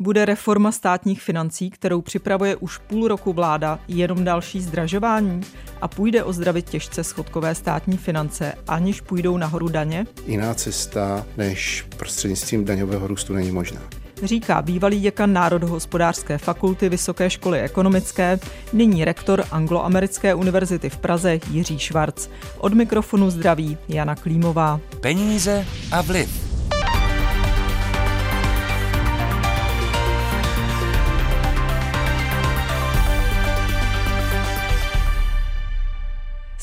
Bude reforma státních financí, kterou připravuje už půl roku vláda, jenom další zdražování a půjde ozdravit těžce schodkové státní finance, aniž půjdou nahoru daně? Jiná cesta než prostřednictvím daňového růstu není možná říká bývalý děkan Národohospodářské fakulty Vysoké školy ekonomické, nyní rektor Angloamerické univerzity v Praze Jiří Švarc. Od mikrofonu zdraví Jana Klímová. Peníze a vliv.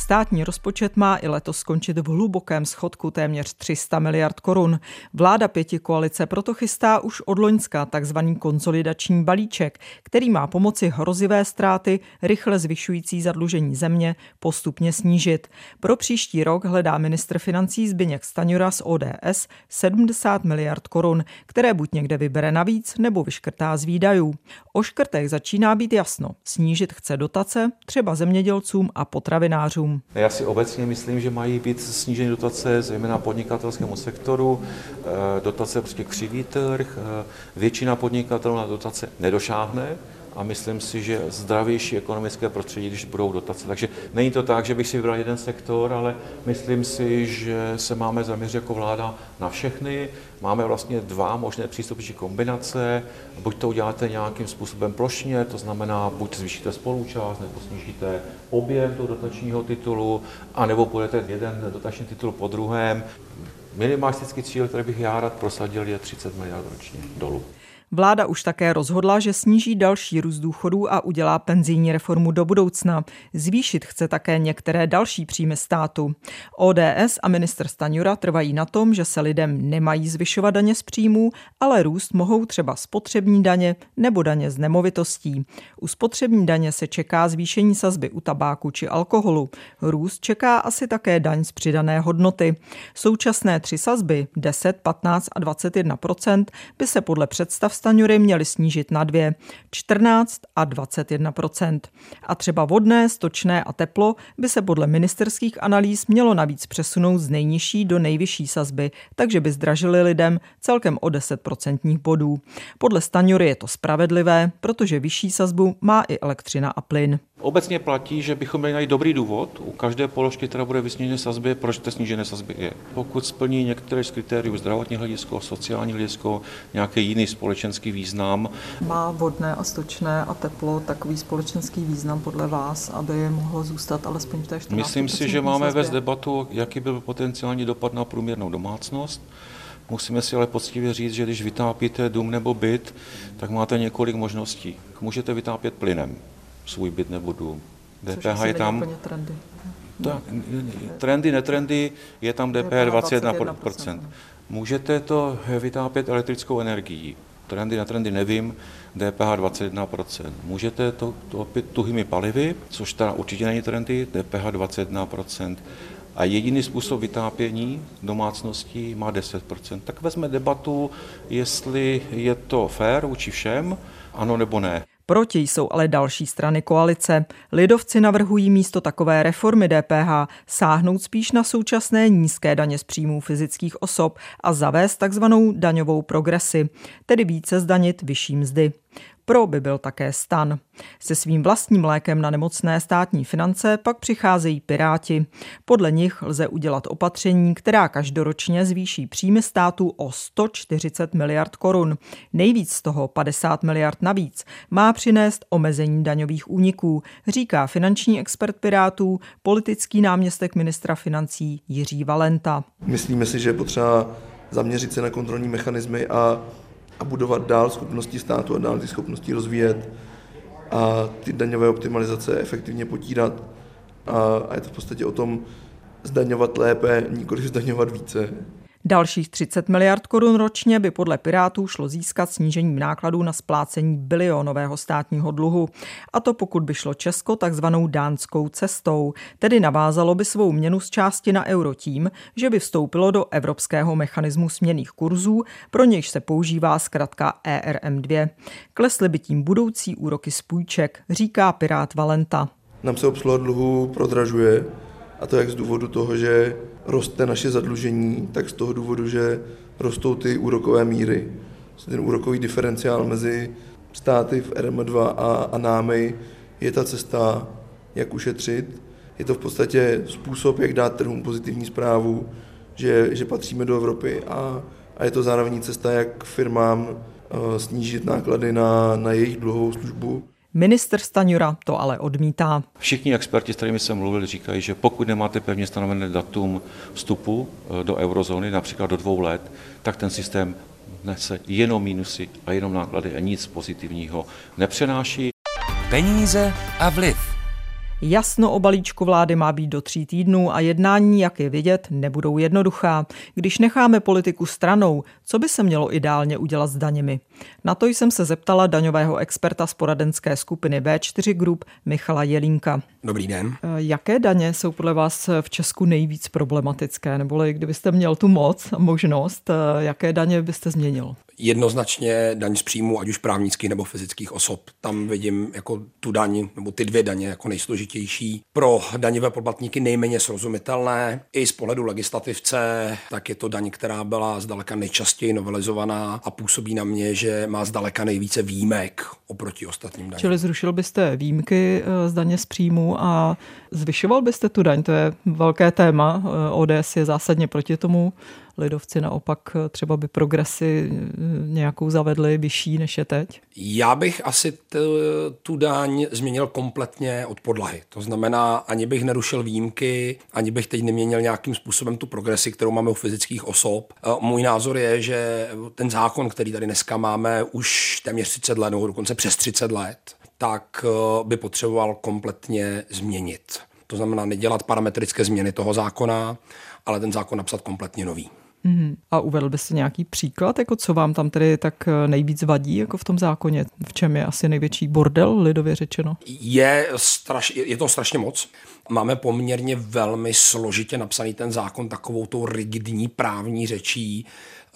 Státní rozpočet má i letos skončit v hlubokém schodku téměř 300 miliard korun. Vláda pěti koalice proto chystá už od Loňska takzvaný konsolidační balíček, který má pomoci hrozivé ztráty, rychle zvyšující zadlužení země, postupně snížit. Pro příští rok hledá ministr financí Zbyněk Staňura z ODS 70 miliard korun, které buď někde vybere navíc, nebo vyškrtá z výdajů. O škrtech začíná být jasno. Snížit chce dotace, třeba zemědělcům a potravinářům. Já si obecně myslím, že mají být sníženy dotace, zejména podnikatelskému sektoru, eh, dotace prostě křivý trh, eh, většina podnikatelů na dotace nedošáhne, a myslím si, že zdravější ekonomické prostředí, když budou dotace. Takže není to tak, že bych si vybral jeden sektor, ale myslím si, že se máme zaměřit jako vláda na všechny. Máme vlastně dva možné přístupy kombinace. Buď to uděláte nějakým způsobem plošně, to znamená, buď zvýšíte spoluúčast, nebo snížíte objem toho dotačního titulu, anebo budete jeden dotační titul po druhém. Minimalistický cíl, který bych já rád prosadil, je 30 miliard ročně dolů. Vláda už také rozhodla, že sníží další růst důchodů a udělá penzijní reformu do budoucna. Zvýšit chce také některé další příjmy státu. ODS a minister Staňura trvají na tom, že se lidem nemají zvyšovat daně z příjmů, ale růst mohou třeba spotřební daně nebo daně z nemovitostí. U spotřební daně se čeká zvýšení sazby u tabáku či alkoholu. Růst čeká asi také daň z přidané hodnoty. Současné tři sazby 10, 15 a 21 by se podle představ Staňury měly snížit na dvě, 14 a 21% A třeba vodné, stočné a teplo by se podle ministerských analýz mělo navíc přesunout z nejnižší do nejvyšší sazby, takže by zdražili lidem celkem o 10% bodů. Podle Staňury je to spravedlivé, protože vyšší sazbu má i elektřina a plyn. Obecně platí, že bychom měli najít dobrý důvod u každé položky, která bude vysněné sazby, proč té snížené sazby je. Pokud splní některé z kritérií zdravotní hledisko, sociální hledisko, nějaký jiný společenský význam. Má vodné a stočné a teplo takový společenský význam podle vás, aby mohlo zůstat alespoň v té 14 Myslím si, že máme vést debatu, jaký byl potenciální dopad na průměrnou domácnost. Musíme si ale poctivě říct, že když vytápíte dům nebo byt, tak máte několik možností. Můžete vytápět plynem, svůj byt nebo dům. DPH je tam. Trendy. To, trendy, netrendy, je tam DPH 21%. 21%. Můžete to vytápět elektrickou energií. Trendy, netrendy nevím, DPH 21%. Můžete to, to opět tuhými palivy, což teda určitě není trendy, DPH 21%. A jediný způsob vytápění domácností má 10%. Tak vezme debatu, jestli je to fér vůči všem, ano nebo ne. Proti jsou ale další strany koalice. Lidovci navrhují místo takové reformy DPH sáhnout spíš na současné nízké daně z příjmů fyzických osob a zavést takzvanou daňovou progresi, tedy více zdanit vyšší mzdy. Pro by byl také stan. Se svým vlastním lékem na nemocné státní finance pak přicházejí Piráti. Podle nich lze udělat opatření, která každoročně zvýší příjmy státu o 140 miliard korun. Nejvíc z toho 50 miliard navíc má přinést omezení daňových úniků, říká finanční expert Pirátů, politický náměstek ministra financí Jiří Valenta. Myslíme si, že je potřeba zaměřit se na kontrolní mechanismy a a budovat dál schopnosti státu a dál ty schopnosti rozvíjet a ty daňové optimalizace efektivně potírat. A, je to v podstatě o tom zdaňovat lépe, nikoli zdaňovat více. Dalších 30 miliard korun ročně by podle Pirátů šlo získat snížením nákladů na splácení bilionového státního dluhu. A to pokud by šlo Česko takzvanou dánskou cestou, tedy navázalo by svou měnu z části na euro tím, že by vstoupilo do evropského mechanismu směných kurzů, pro nějž se používá zkratka ERM2. Klesly by tím budoucí úroky z půjček, říká Pirát Valenta. Nám se obsluha dluhu prodražuje, a to jak z důvodu toho, že roste naše zadlužení, tak z toho důvodu, že rostou ty úrokové míry. ten úrokový diferenciál mezi státy v RM2 a, a námi je ta cesta, jak ušetřit. Je to v podstatě způsob, jak dát trhům pozitivní zprávu, že, že patříme do Evropy a, a je to zároveň cesta, jak firmám uh, snížit náklady na, na jejich dluhovou službu. Minister Staňura to ale odmítá. Všichni experti, s kterými jsem mluvil, říkají, že pokud nemáte pevně stanovené datum vstupu eh, do eurozóny, například do dvou let, tak ten systém nese jenom mínusy a jenom náklady a nic pozitivního nepřenáší. Peníze a vliv. Jasno o balíčku vlády má být do tří týdnů a jednání, jak je vidět, nebudou jednoduchá. Když necháme politiku stranou, co by se mělo ideálně udělat s daněmi? Na to jsem se zeptala daňového experta z poradenské skupiny B4 Group Michala Jelínka. Dobrý den. Eh, jaké daně jsou podle vás v Česku nejvíc problematické? Neboli kdybyste měl tu moc a možnost, eh, jaké daně byste změnil? Jednoznačně daň z příjmu, ať už právnických nebo fyzických osob. Tam vidím jako tu daň, nebo ty dvě daně jako nejsložitější. Pro daňové poplatníky nejméně srozumitelné. I z pohledu legislativce, tak je to daň, která byla zdaleka nejčastěji novelizovaná a působí na mě, že má zdaleka nejvíce výjimek oproti ostatním daním. Čili zrušil byste výjimky eh, z daně z příjmu a zvyšoval byste tu daň? To je velké téma. Eh, ODS je zásadně proti tomu lidovci naopak eh, třeba by progresy eh, nějakou zavedli vyšší než je teď? Já bych asi t, tu daň změnil kompletně od podlahy. To znamená, ani bych nerušil výjimky, ani bych teď neměnil nějakým způsobem tu progresi, kterou máme u fyzických osob. Můj názor je, že ten zákon, který tady dneska máme už téměř 30 let, nebo dokonce přes 30 let, tak eh, by potřeboval kompletně změnit. To znamená nedělat parametrické změny toho zákona, ale ten zákon napsat kompletně nový. Mm. A uvedl byste nějaký příklad, jako co vám tam tedy tak eh, nejvíc vadí jako v tom zákoně? V čem je asi největší bordel, lidově řečeno? Je, straš, je to strašně moc. Máme poměrně velmi složitě napsaný ten zákon takovou tou rigidní právní řečí.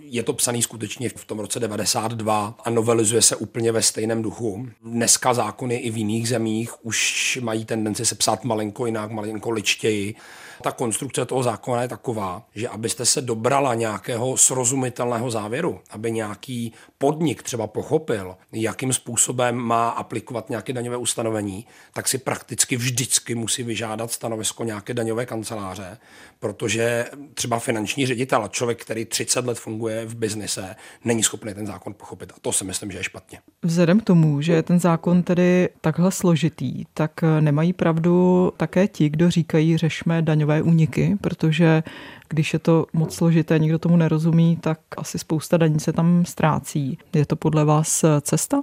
Je to psaný skutečně v tom roce 92 a novelizuje se úplně ve stejném duchu. Dneska zákony i v jiných zemích už mají tendenci se psát malinko jinak, malinko ličtěji. Ta konstrukce toho zákona je taková, že abyste se dobrala nějakého srozumitelného závěru, aby nějaký podnik třeba pochopil, jakým způsobem má aplikovat nějaké daňové ustanovení, tak si prakticky vždycky musí vyžádat stanovisko nějaké daňové kanceláře, protože třeba finanční ředitel, člověk, který 30 let funguje v biznise, není schopný ten zákon pochopit. A to si myslím, že je špatně. Vzhledem k tomu, že je ten zákon tedy takhle složitý, tak nemají pravdu také ti, kdo říkají, řešme daňové úniky, protože když je to moc složité, nikdo tomu nerozumí, tak asi spousta daní se tam ztrácí. Je to podle vás cesta?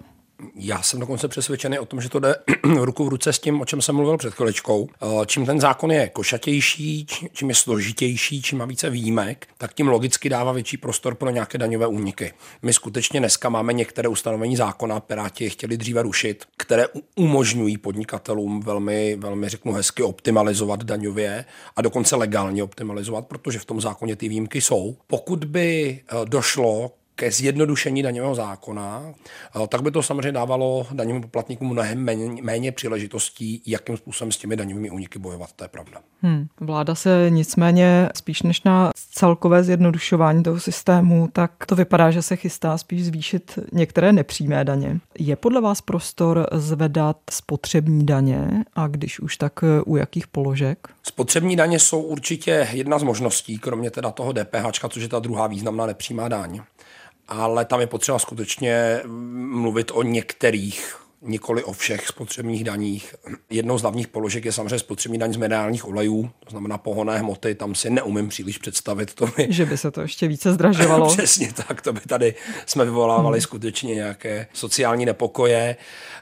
Já jsem dokonce přesvědčený o tom, že to jde ruku v ruce s tím, o čem jsem mluvil před chviličkou. Eh, čím ten zákon je košatější, čím je složitější, čím má více výjimek, tak tím logicky dává větší prostor pro nějaké daňové úniky. My skutečně dneska máme některé ustanovení zákona, Piráti je chtěli dříve rušit, které umožňují podnikatelům velmi, velmi řeknu hezky optimalizovat daňově a dokonce legálně optimalizovat, protože v tom zákoně ty výjimky jsou. Pokud by eh, došlo ke zjednodušení daňového zákona, eh, tak by to samozřejmě dávalo daňovým poplatníkům mnohem méně, méně příležitostí, jakým způsobem s těmi daňovými úniky bojovat. To je pravda. Hmm. Vláda se nicméně spíš než na celkové zjednodušování toho systému, tak to vypadá, že se chystá spíš zvýšit některé nepřímé daně. Je podle vás prostor zvedat spotřební daně a když už tak u jakých položek? Spotřební daně jsou určitě jedna z možností, kromě teda toho DPH, což je ta druhá významná nepřímá daň ale tam je potřeba skutečně mluvit o některých nikoli o všech spotřebních daních. Jednou z hlavních položek je samozřejmě spotřební daň z minerálních olejů, to znamená pohonné hmoty, tam si neumím příliš představit. To by... Že by se to ještě více zdražovalo. Přesně tak, to by tady jsme vyvolávali hmm. skutečně nějaké sociální nepokoje.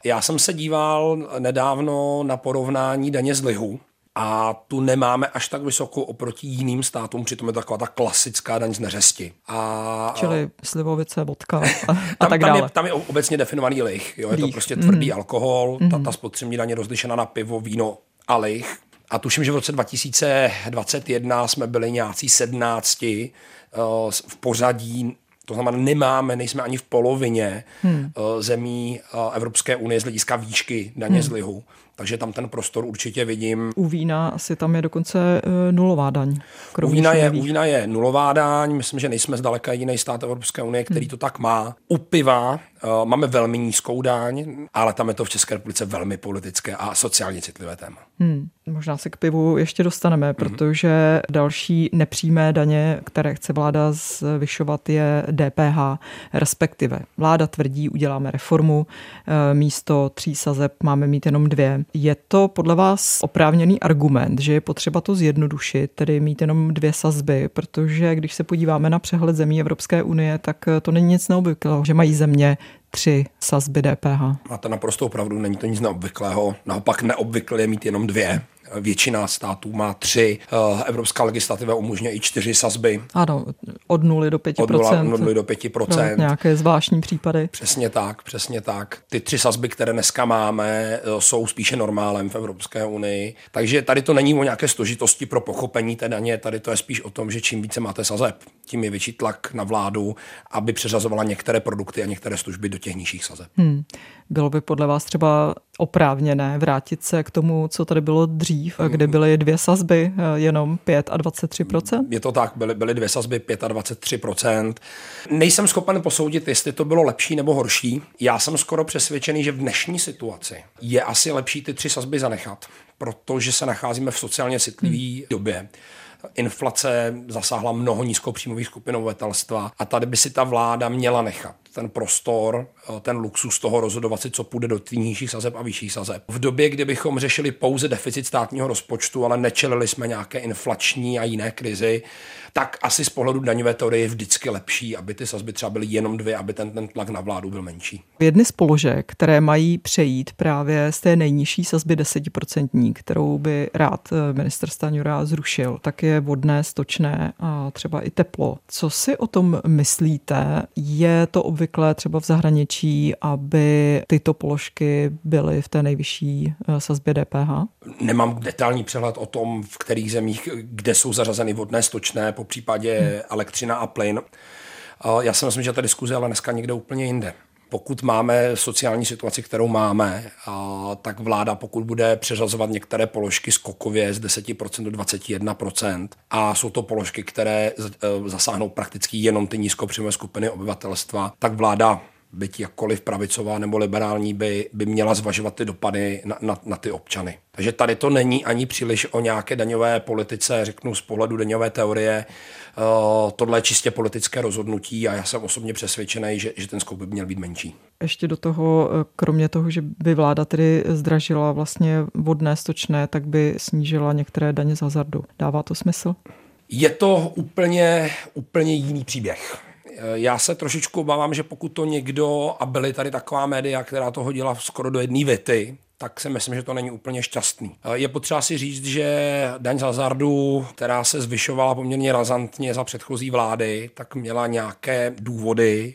Já jsem se díval nedávno na porovnání daně z lihu, a tu nemáme až tak vysokou oproti jiným státům, přitom je to taková ta klasická daň z neřesti. A, Čili slivovice, vodka a, a tak tam dále. Je, tam je obecně definovaný lich, jo? je lich. to prostě tvrdý mm. alkohol, mm. ta, ta spotřební daň je rozlišena na pivo, víno a lich. A tuším, že v roce 2021 jsme byli nějací 17 uh, v pořadí to znamená, nemáme, nejsme ani v polovině hmm. zemí Evropské unie z hlediska výšky daně hmm. z lihu. Takže tam ten prostor určitě vidím. U vína asi tam je dokonce e, nulová daň. U vína, je, u vína je nulová daň, myslím, že nejsme zdaleka jediný stát Evropské unie, který hmm. to tak má. U piva uh, máme velmi nízkou daň, ale tam je to v České republice velmi politické a sociálně citlivé téma. Hmm. Možná se k pivu ještě dostaneme, hmm. protože další nepřímé daně, které chce vláda zvyšovat, je DPH, respektive vláda tvrdí, uděláme reformu, e, místo tří sazeb máme mít jenom dvě. Je to podle vás oprávněný argument, že je potřeba to zjednodušit, tedy mít jenom dvě sazby, protože když se podíváme na přehled zemí Evropské unie, tak to není nic neobvyklého, že mají země tři sazby DPH. Máte naprosto pravdu, není to nic neobvyklého. Naopak neobvyklé je mít jenom dvě. Většina států má tři. Eh, evropská legislativa umožňuje i čtyři sazby. Ano, od nuly do pěti procent. Od nuly do pěti procent. nějaké zvláštní případy. Přesně tak, přesně tak. Ty tři sazby, které dneska máme, eh, jsou spíše normálem v Evropské unii. Takže tady to není o nějaké složitosti pro pochopení té daně, tady to je spíš o tom, že čím více máte sazeb, tím je větší tlak na vládu, aby přeřazovala některé produkty a některé služby do těch nižších sazeb. Hmm. Bylo by podle vás třeba oprávněné vrátit se k tomu, co tady bylo dřív, kde byly dvě sazby, eh, jenom 5 a 23% Je to tak, byly, byly dvě sazby 5 a 23% Nejsem schopen posoudit, jestli to bylo lepší nebo horší. Já jsem skoro přesvědčený, že v dnešní situaci je asi lepší ty tři sazby zanechat, protože se nacházíme v sociálně citlivé hmm. době inflace zasáhla mnoho nízkopříjmových skupin obyvatelstva a tady by si ta vláda měla nechat ten prostor, eh, ten luxus toho rozhodovat si, co půjde do nižších sazeb a vyšších sazeb. V době, kdy bychom řešili pouze deficit státního rozpočtu, ale nečelili jsme nějaké inflační a jiné krizi, tak asi z pohledu daňové teorie je vždycky lepší, aby ty sazby třeba byly jenom dvě, aby ten, ten tlak na vládu byl menší. Jedny z položek, které mají přejít právě z té nejnižší sazby 10%, kterou by rád eh, minister Staňura zrušil, tak je vodné, stočné a třeba i teplo. Co si o tom myslíte? Je to obvyklé třeba v zahraničí, aby tyto položky byly v té nejvyšší eh, sazbě DPH? Nemám detailní přehled o tom, v kterých zemích, kde jsou zařazeny vodné, stočné, po případě hmm. elektřina a plyn. Já si myslím, že ta diskuze ale dneska někde úplně jinde pokud máme sociální situaci, kterou máme, tak vláda, pokud bude přeřazovat některé položky skokově z 10% do 21%, a jsou to položky, které e, zasáhnou prakticky jenom ty nízkopříjmové skupiny obyvatelstva, tak vláda byť jakkoliv pravicová nebo liberální, by, by měla zvažovat ty dopady na, na, na ty občany. Takže tady to není ani příliš o nějaké daňové politice, řeknu z pohledu daňové teorie. Uh, tohle je čistě politické rozhodnutí a já jsem osobně přesvědčený, že, že ten skok by měl být menší. Ještě do toho, eh, kromě toho, že by vláda tedy zdražila vlastně vodné stočné, tak by snížila některé daně z hazardu. Dává to smysl? Je to úplně, úplně jiný příběh. Já se trošičku obávám, že pokud to někdo, a byly tady taková média, která to hodila skoro do jedné věty, tak si myslím, že to není úplně šťastný. Je potřeba si říct, že daň z hazardu, která se zvyšovala poměrně razantně za předchozí vlády, tak měla nějaké důvody,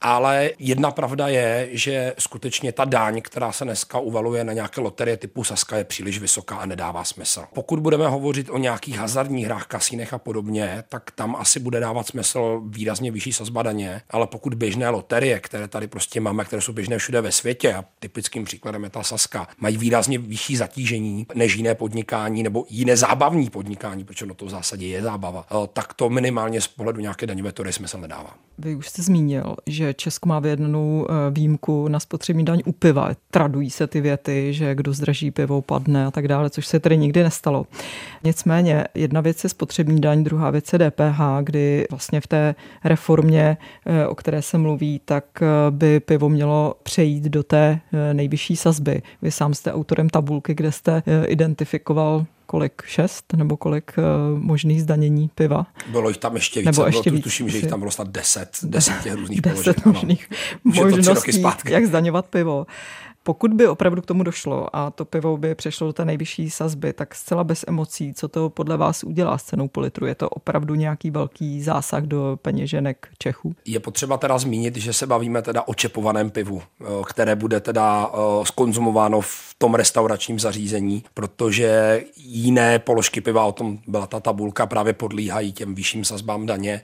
ale jedna pravda je, že skutečně ta daň, která se dneska uvaluje na nějaké loterie typu Saska, je příliš vysoká a nedává smysl. Pokud budeme hovořit o nějakých hazardních hrách, kasínech a podobně, tak tam asi bude dávat smysl výrazně vyšší sazba daně, ale pokud běžné loterie, které tady prostě máme, které jsou běžné všude ve světě, a typickým příkladem je ta Saska, mají výrazně vyšší zatížení než jiné podnikání nebo jiné zábavní podnikání, protože no to v zásadě je zábava, eh, tak to minimálně z pohledu nějaké daňové teorie smysl nedává. Vy už jste zmínil, že Česko má vyjednanou eh, výjimku na spotřební daň u piva. Tradují se ty věty, že kdo zdraží pivo padne a tak dále, což se tedy nikdy nestalo. Nicméně jedna věc je spotřební daň, druhá věc je DPH, kdy vlastně v té reformě, eh, o které se mluví, tak eh, by pivo mělo přejít do té nejvyšší sazby. Vy sám jste autorem tabulky, kde jste identifikoval kolik, šest nebo kolik uh, možných zdanění piva. Bylo jich tam ještě víc, nebo ještě víc, tuším, že jich tam bylo snad deset, deset těch různých deset položek. možných ano. možností, jak zdaňovat pivo. Pokud by opravdu k tomu došlo a to pivo by přešlo do té nejvyšší sazby, tak zcela bez emocí, co to podle vás udělá s cenou po litru? Je to opravdu nějaký velký zásah do peněženek Čechů? Je potřeba teda zmínit, že se bavíme teda o čepovaném pivu, eh, které bude teda eh, skonzumováno v tom restauračním zařízení, protože jiné položky piva, o tom byla ta tabulka, právě podlíhají těm vyšším sazbám daně.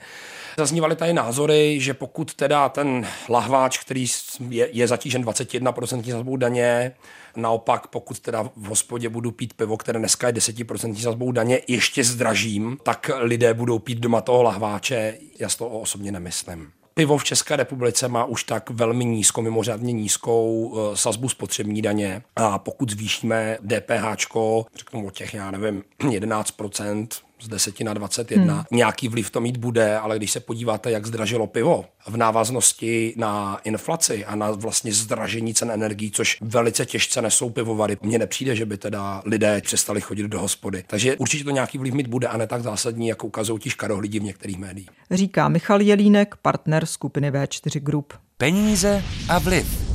Zaznívaly tady názory, že pokud teda ten lahváč, který je, je zatížen 21% sazbou daně, naopak pokud teda v hospodě budu pít pivo, které dneska je 10% sazbou daně, ještě zdražím, tak lidé budou pít doma toho lahváče. Já to osobně nemyslím. Pivo v České republice má už tak velmi nízkou, mimořádně nízkou eh, sazbu spotřební daně. A pokud zvýšíme DPH, řeknu o těch, já nevím, 11%, z 10 na 21. Hmm. Nějaký vliv to mít bude, ale když se podíváte, jak zdražilo pivo v návaznosti na inflaci a na vlastně zdražení cen energií, což velice těžce nesou pivovary, mně nepřijde, že by teda lidé přestali chodit do hospody. Takže určitě to nějaký vliv mít bude a ne tak zásadní, jako ukazují ti škarohlidi v některých médiích. Říká Michal Jelínek, partner skupiny V4 Group. Peníze a vliv.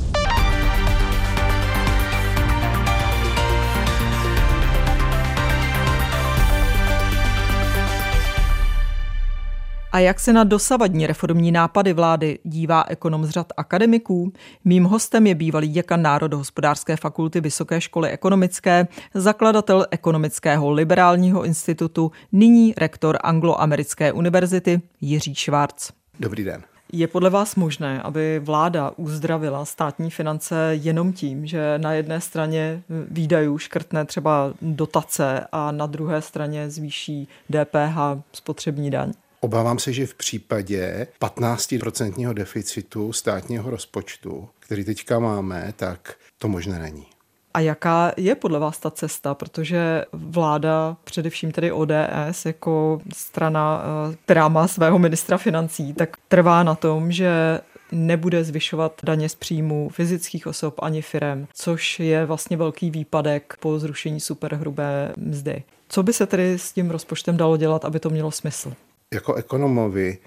A jak se na dosavadní reformní nápady vlády dívá ekonom z řad akademiků? Mým hostem je bývalý děkan Národohospodářské fakulty Vysoké školy ekonomické, zakladatel ekonomického liberálního institutu, nyní rektor Angloamerické univerzity Jiří Švárc. Dobrý den. Je podle vás možné, aby vláda uzdravila státní finance jenom tím, že na jedné straně výdajů škrtne třeba dotace a na druhé straně zvýší DPH spotřební daň? Obávám se, že v případě 15% deficitu státního rozpočtu, který teďka máme, tak to možné není. A jaká je podle vás ta cesta? Protože vláda, především tedy ODS, jako strana, eh, která má svého ministra financí, tak trvá na tom, že nebude zvyšovat daně z příjmu fyzických osob ani firem, což je vlastně velký výpadek po zrušení superhrubé mzdy. Co by se tedy s tím rozpočtem dalo dělat, aby to mělo smysl? Jako ekonomovi,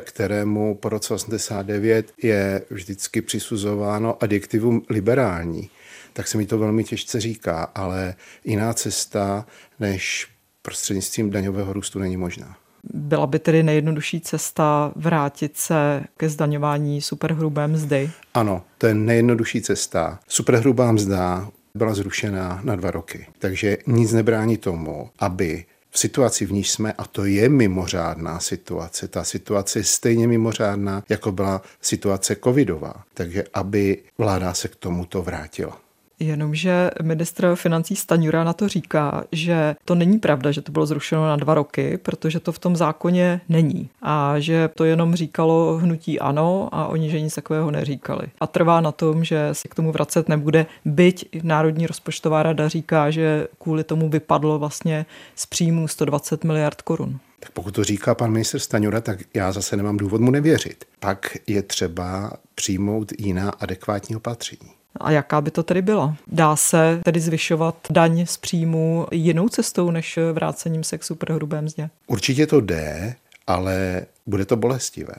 kterému po roce 89 je vždycky přisuzováno adjektivum liberální, tak se mi to velmi těžce říká, ale jiná cesta než prostřednictvím daňového růstu není možná. Byla by tedy nejjednodušší cesta vrátit se ke zdaňování superhrubé mzdy? Ano, to je nejjednodušší cesta. Superhrubá mzda byla zrušena na dva roky, takže nic nebrání tomu, aby v situaci, v níž jsme, a to je mimořádná situace, ta situace je stejně mimořádná, jako byla situace covidová. Takže aby vláda se k tomuto vrátila. Jenomže ministr financí Staňura na to říká, že to není pravda, že to bylo zrušeno na dva roky, protože to v tom zákoně není. A že to jenom říkalo hnutí ano a oni, že nic takového neříkali. A trvá na tom, že se k tomu vracet nebude, byť Národní rozpočtová rada říká, že kvůli tomu vypadlo vlastně z příjmů 120 miliard korun. Tak pokud to říká pan minister Staňura, tak já zase nemám důvod mu nevěřit. Pak je třeba přijmout jiná adekvátní opatření. A jaká by to tedy byla? Dá se tedy zvyšovat daň z příjmu jinou cestou než vrácením se k superhrubé mzdě? Určitě to jde, ale bude to bolestivé.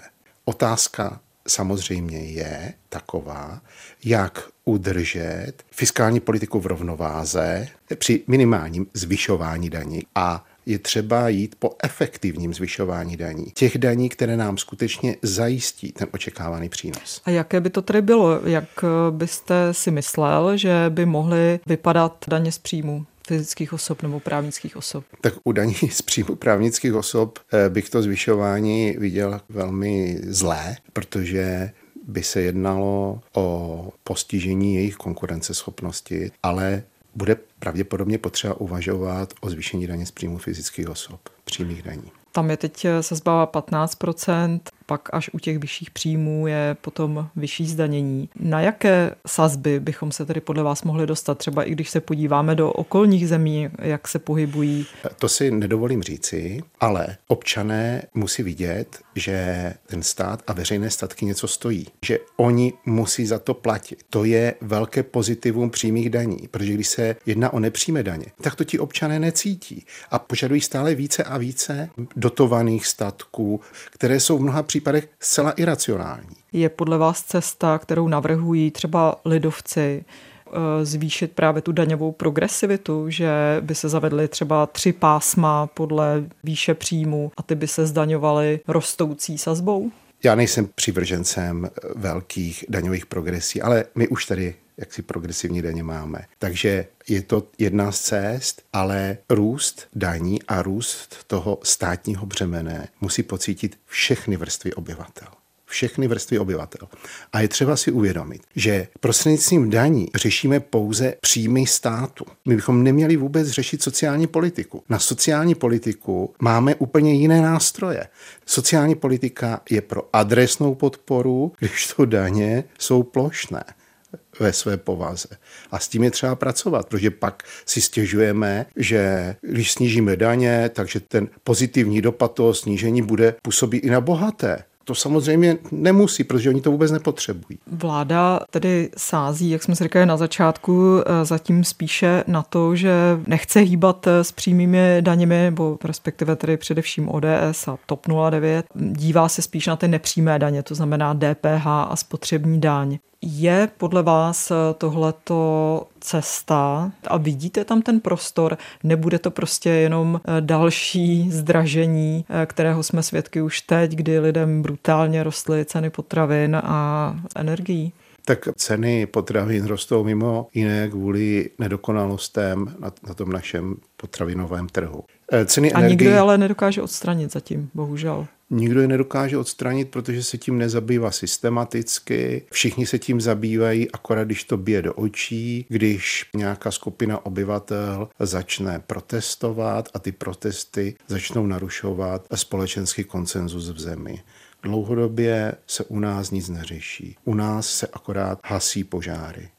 Otázka samozřejmě je taková, jak udržet fiskální politiku v rovnováze při minimálním zvyšování daní a je třeba jít po efektivním zvyšování daní. Těch daní, které nám skutečně zajistí ten očekávaný přínos. A jaké by to tedy bylo? Jak byste si myslel, že by mohly vypadat daně z příjmu? fyzických osob nebo právnických osob? Tak u daní z příjmu právnických osob eh, bych to zvyšování viděl velmi zlé, protože by se jednalo o postižení jejich konkurenceschopnosti, ale bude pravděpodobně potřeba uvažovat o zvýšení daně z příjmu fyzických osob, přímých daní. Tam je teď sazba 15 pak až u těch vyšších příjmů je potom vyšší zdanění. Na jaké sazby bychom se tedy podle vás mohli dostat, třeba i když se podíváme do okolních zemí, jak se pohybují? To si nedovolím říci, ale občané musí vidět, že ten stát a veřejné statky něco stojí, že oni musí za to platit. To je velké pozitivum přímých daní, protože když se jedná o nepřímé daně, tak to ti občané necítí a požadují stále více a více dotovaných statků, které jsou v mnoha případech zcela iracionální. Je podle vás cesta, kterou navrhují třeba lidovci, eh, zvýšit právě tu daňovou progresivitu, že by se zavedly třeba tři pásma podle výše příjmu a ty by se zdaňovaly rostoucí sazbou? Já nejsem přivržencem velkých daňových progresí, ale my už tady jak si progresivní daně máme. Takže je to jedna z cest, ale růst daní a růst toho státního břemene musí pocítit všechny vrstvy obyvatel všechny vrstvy obyvatel. A je třeba si uvědomit, že prostřednictvím daní řešíme pouze příjmy státu. My bychom neměli vůbec řešit sociální politiku. Na sociální politiku máme úplně jiné nástroje. Sociální politika je pro adresnou podporu, když to daně jsou plošné ve své povaze. A s tím je třeba pracovat, protože pak si stěžujeme, že když snížíme daně, takže ten pozitivní dopad toho snížení bude působit i na bohaté. To samozřejmě nemusí, protože oni to vůbec nepotřebují. Vláda tedy sází, jak jsme si říkali na začátku, eh, zatím spíše na to, že nechce hýbat eh, s přímými daněmi, nebo respektive tedy především ODS a TOP 09. Dívá se spíš na ty nepřímé daně, to znamená DPH a spotřební daň. Je podle vás eh, tohleto cesta a vidíte tam ten prostor? Nebude to prostě jenom eh, další zdražení, eh, kterého jsme svědky už teď, kdy lidem brutálně rostly ceny potravin a energií? Tak ceny potravin rostou mimo jiné kvůli nedokonalostem na, na tom našem potravinovém trhu. Ceny a energii... nikdo je ale nedokáže odstranit zatím, bohužel. Nikdo je nedokáže odstranit, protože se tím nezabývá systematicky. Všichni se tím zabývají, akorát když to bije do očí, když nějaká skupina obyvatel začne protestovat a ty protesty začnou narušovat společenský konsenzus v zemi. Dlouhodobě se u nás nic neřeší. U nás se akorát hasí požáry.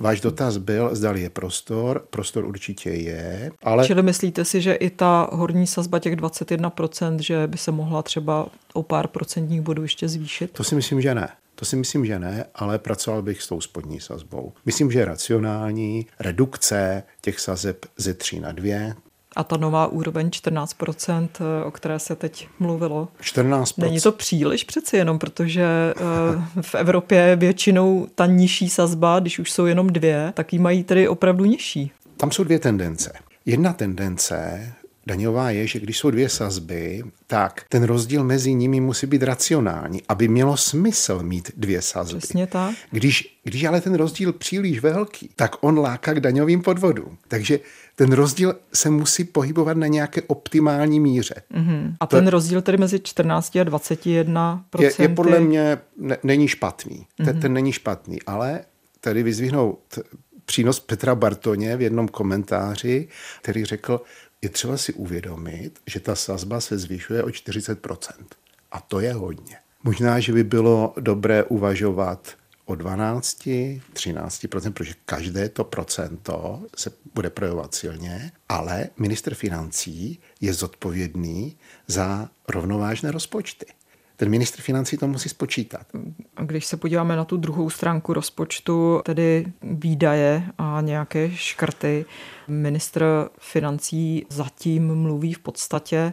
Váš dotaz byl, zdali je prostor. Prostor určitě je, ale... Čili myslíte si, že i ta horní sazba těch 21%, že by se mohla třeba o pár procentních bodů ještě zvýšit? To si myslím, že ne. To si myslím, že ne, ale pracoval bych s tou spodní sazbou. Myslím, že je racionální redukce těch sazeb ze 3 na 2, a ta nová úroveň 14%, eh, o které se teď mluvilo. 14%. Není to příliš přeci jenom, protože eh, v Evropě většinou ta nižší sazba, když už jsou jenom dvě, tak ji mají tedy opravdu nižší. Tam jsou dvě tendence. Jedna tendence daňová je, že když jsou dvě sazby, tak ten rozdíl mezi nimi musí být racionální, aby mělo smysl mít dvě sazby. Přesně tak. Když, když ale ten rozdíl příliš velký, tak on láká k daňovým podvodům. Takže ten rozdíl se musí pohybovat na nějaké optimální míře. Mm-hmm. A ten to, rozdíl tedy mezi 14 a 21 je, je podle mě ne, není špatný. Mm-hmm. Ten, ten není špatný, ale tady vyzvihnout přínos Petra Bartoně v jednom komentáři, který řekl, je třeba si uvědomit, že ta sazba se zvyšuje o 40%. A to je hodně. Možná, že by bylo dobré uvažovat o 12, 13%, protože každé to procento se bude projevovat silně, ale minister financí je zodpovědný za rovnovážné rozpočty. Ten ministr financí to musí spočítat. Když se podíváme na tu druhou stránku rozpočtu, tedy výdaje a nějaké škrty, ministr financí zatím mluví v podstatě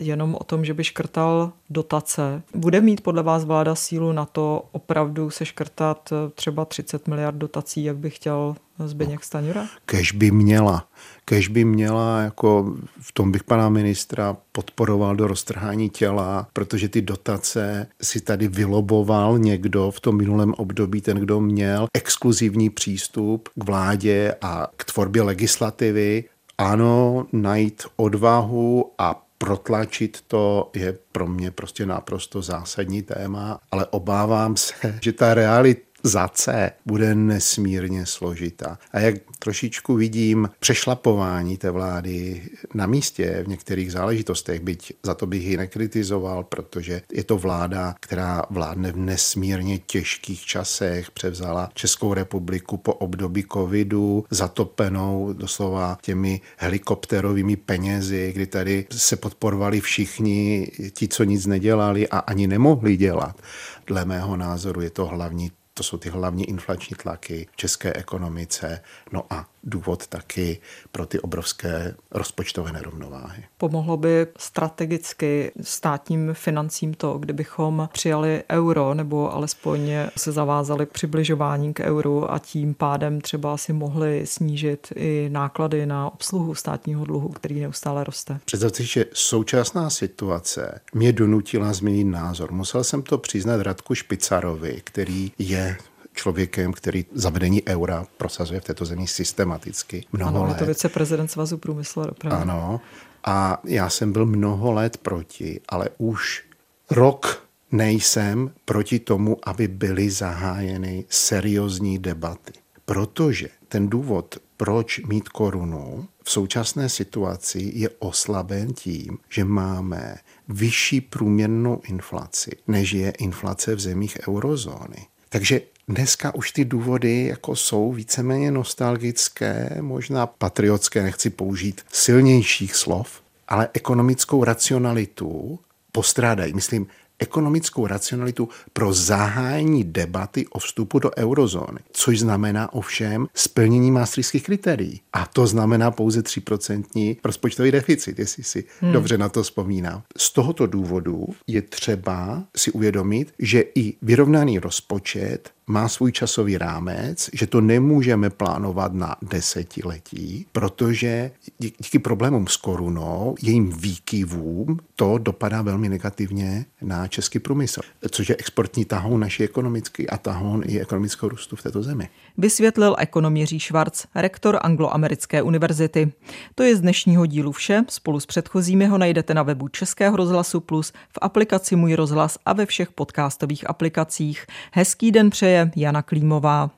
jenom o tom, že by škrtal dotace. Bude mít podle vás vláda sílu na to opravdu se škrtat třeba 30 miliard dotací, jak by chtěl Zbyněk Staňura? Kež by měla. Kež by měla, jako v tom bych pana ministra podporoval do roztrhání těla, protože ty dotace si tady vyloboval někdo v tom minulém období, ten, kdo měl exkluzivní přístup k vládě a k tvorbě legislativy. Ano, najít odvahu a protlačit to je pro mě prostě naprosto zásadní téma, ale obávám se, že ta realita za C bude nesmírně složitá. A jak trošičku vidím přešlapování té vlády na místě v některých záležitostech, byť za to bych ji nekritizoval, protože je to vláda, která vládne v nesmírně těžkých časech, převzala Českou republiku po období covidu, zatopenou doslova těmi helikopterovými penězi, kdy tady se podporovali všichni, ti, co nic nedělali a ani nemohli dělat. Dle mého názoru je to hlavní To jsou ty hlavní inflační tlaky v české ekonomice. No a důvod taky pro ty obrovské rozpočtové nerovnováhy. Pomohlo by strategicky státním financím to, kdybychom přijali euro nebo alespoň se zavázali k přibližování k euru a tím pádem třeba si mohli snížit i náklady na obsluhu státního dluhu, který neustále roste. Představte si, že současná situace mě donutila změnit názor. Musel jsem to přiznat Radku Špicarovi, který je člověkem, který zavedení eura prosazuje v této zemi systematicky mnoho ano, let. je to viceprezident Svazu průmyslu a dopravy. Ano, a já jsem byl mnoho let proti, ale už rok nejsem proti tomu, aby byly zahájeny seriózní debaty. Protože ten důvod, proč mít korunu v současné situaci je oslaben tím, že máme vyšší průměrnou inflaci, než je inflace v zemích eurozóny. Takže dneska už ty důvody jako jsou víceméně nostalgické, možná patriotské, nechci použít silnějších slov, ale ekonomickou racionalitu postrádají. Myslím, ekonomickou racionalitu pro zahájení debaty o vstupu do eurozóny, což znamená ovšem splnění maastrichtských kritérií. A to znamená pouze 3% rozpočtový deficit, jestli si hmm. dobře na to vzpomínám. Z tohoto důvodu je třeba si uvědomit, že i vyrovnaný rozpočet má svůj časový rámec, že to nemůžeme plánovat na desetiletí, protože díky problémům s korunou, jejím výkyvům, to dopadá velmi negativně na český průmysl, což je exportní tahoun naší ekonomický a tahoun i ekonomického růstu v této zemi. Vysvětlil ekonom Jiří Švarc, rektor Angloamerické univerzity. To je z dnešního dílu vše. Spolu s předchozími ho najdete na webu Českého rozhlasu Plus, v aplikaci Můj rozhlas a ve všech podcastových aplikacích. Hezký den přeje Jana Klímová.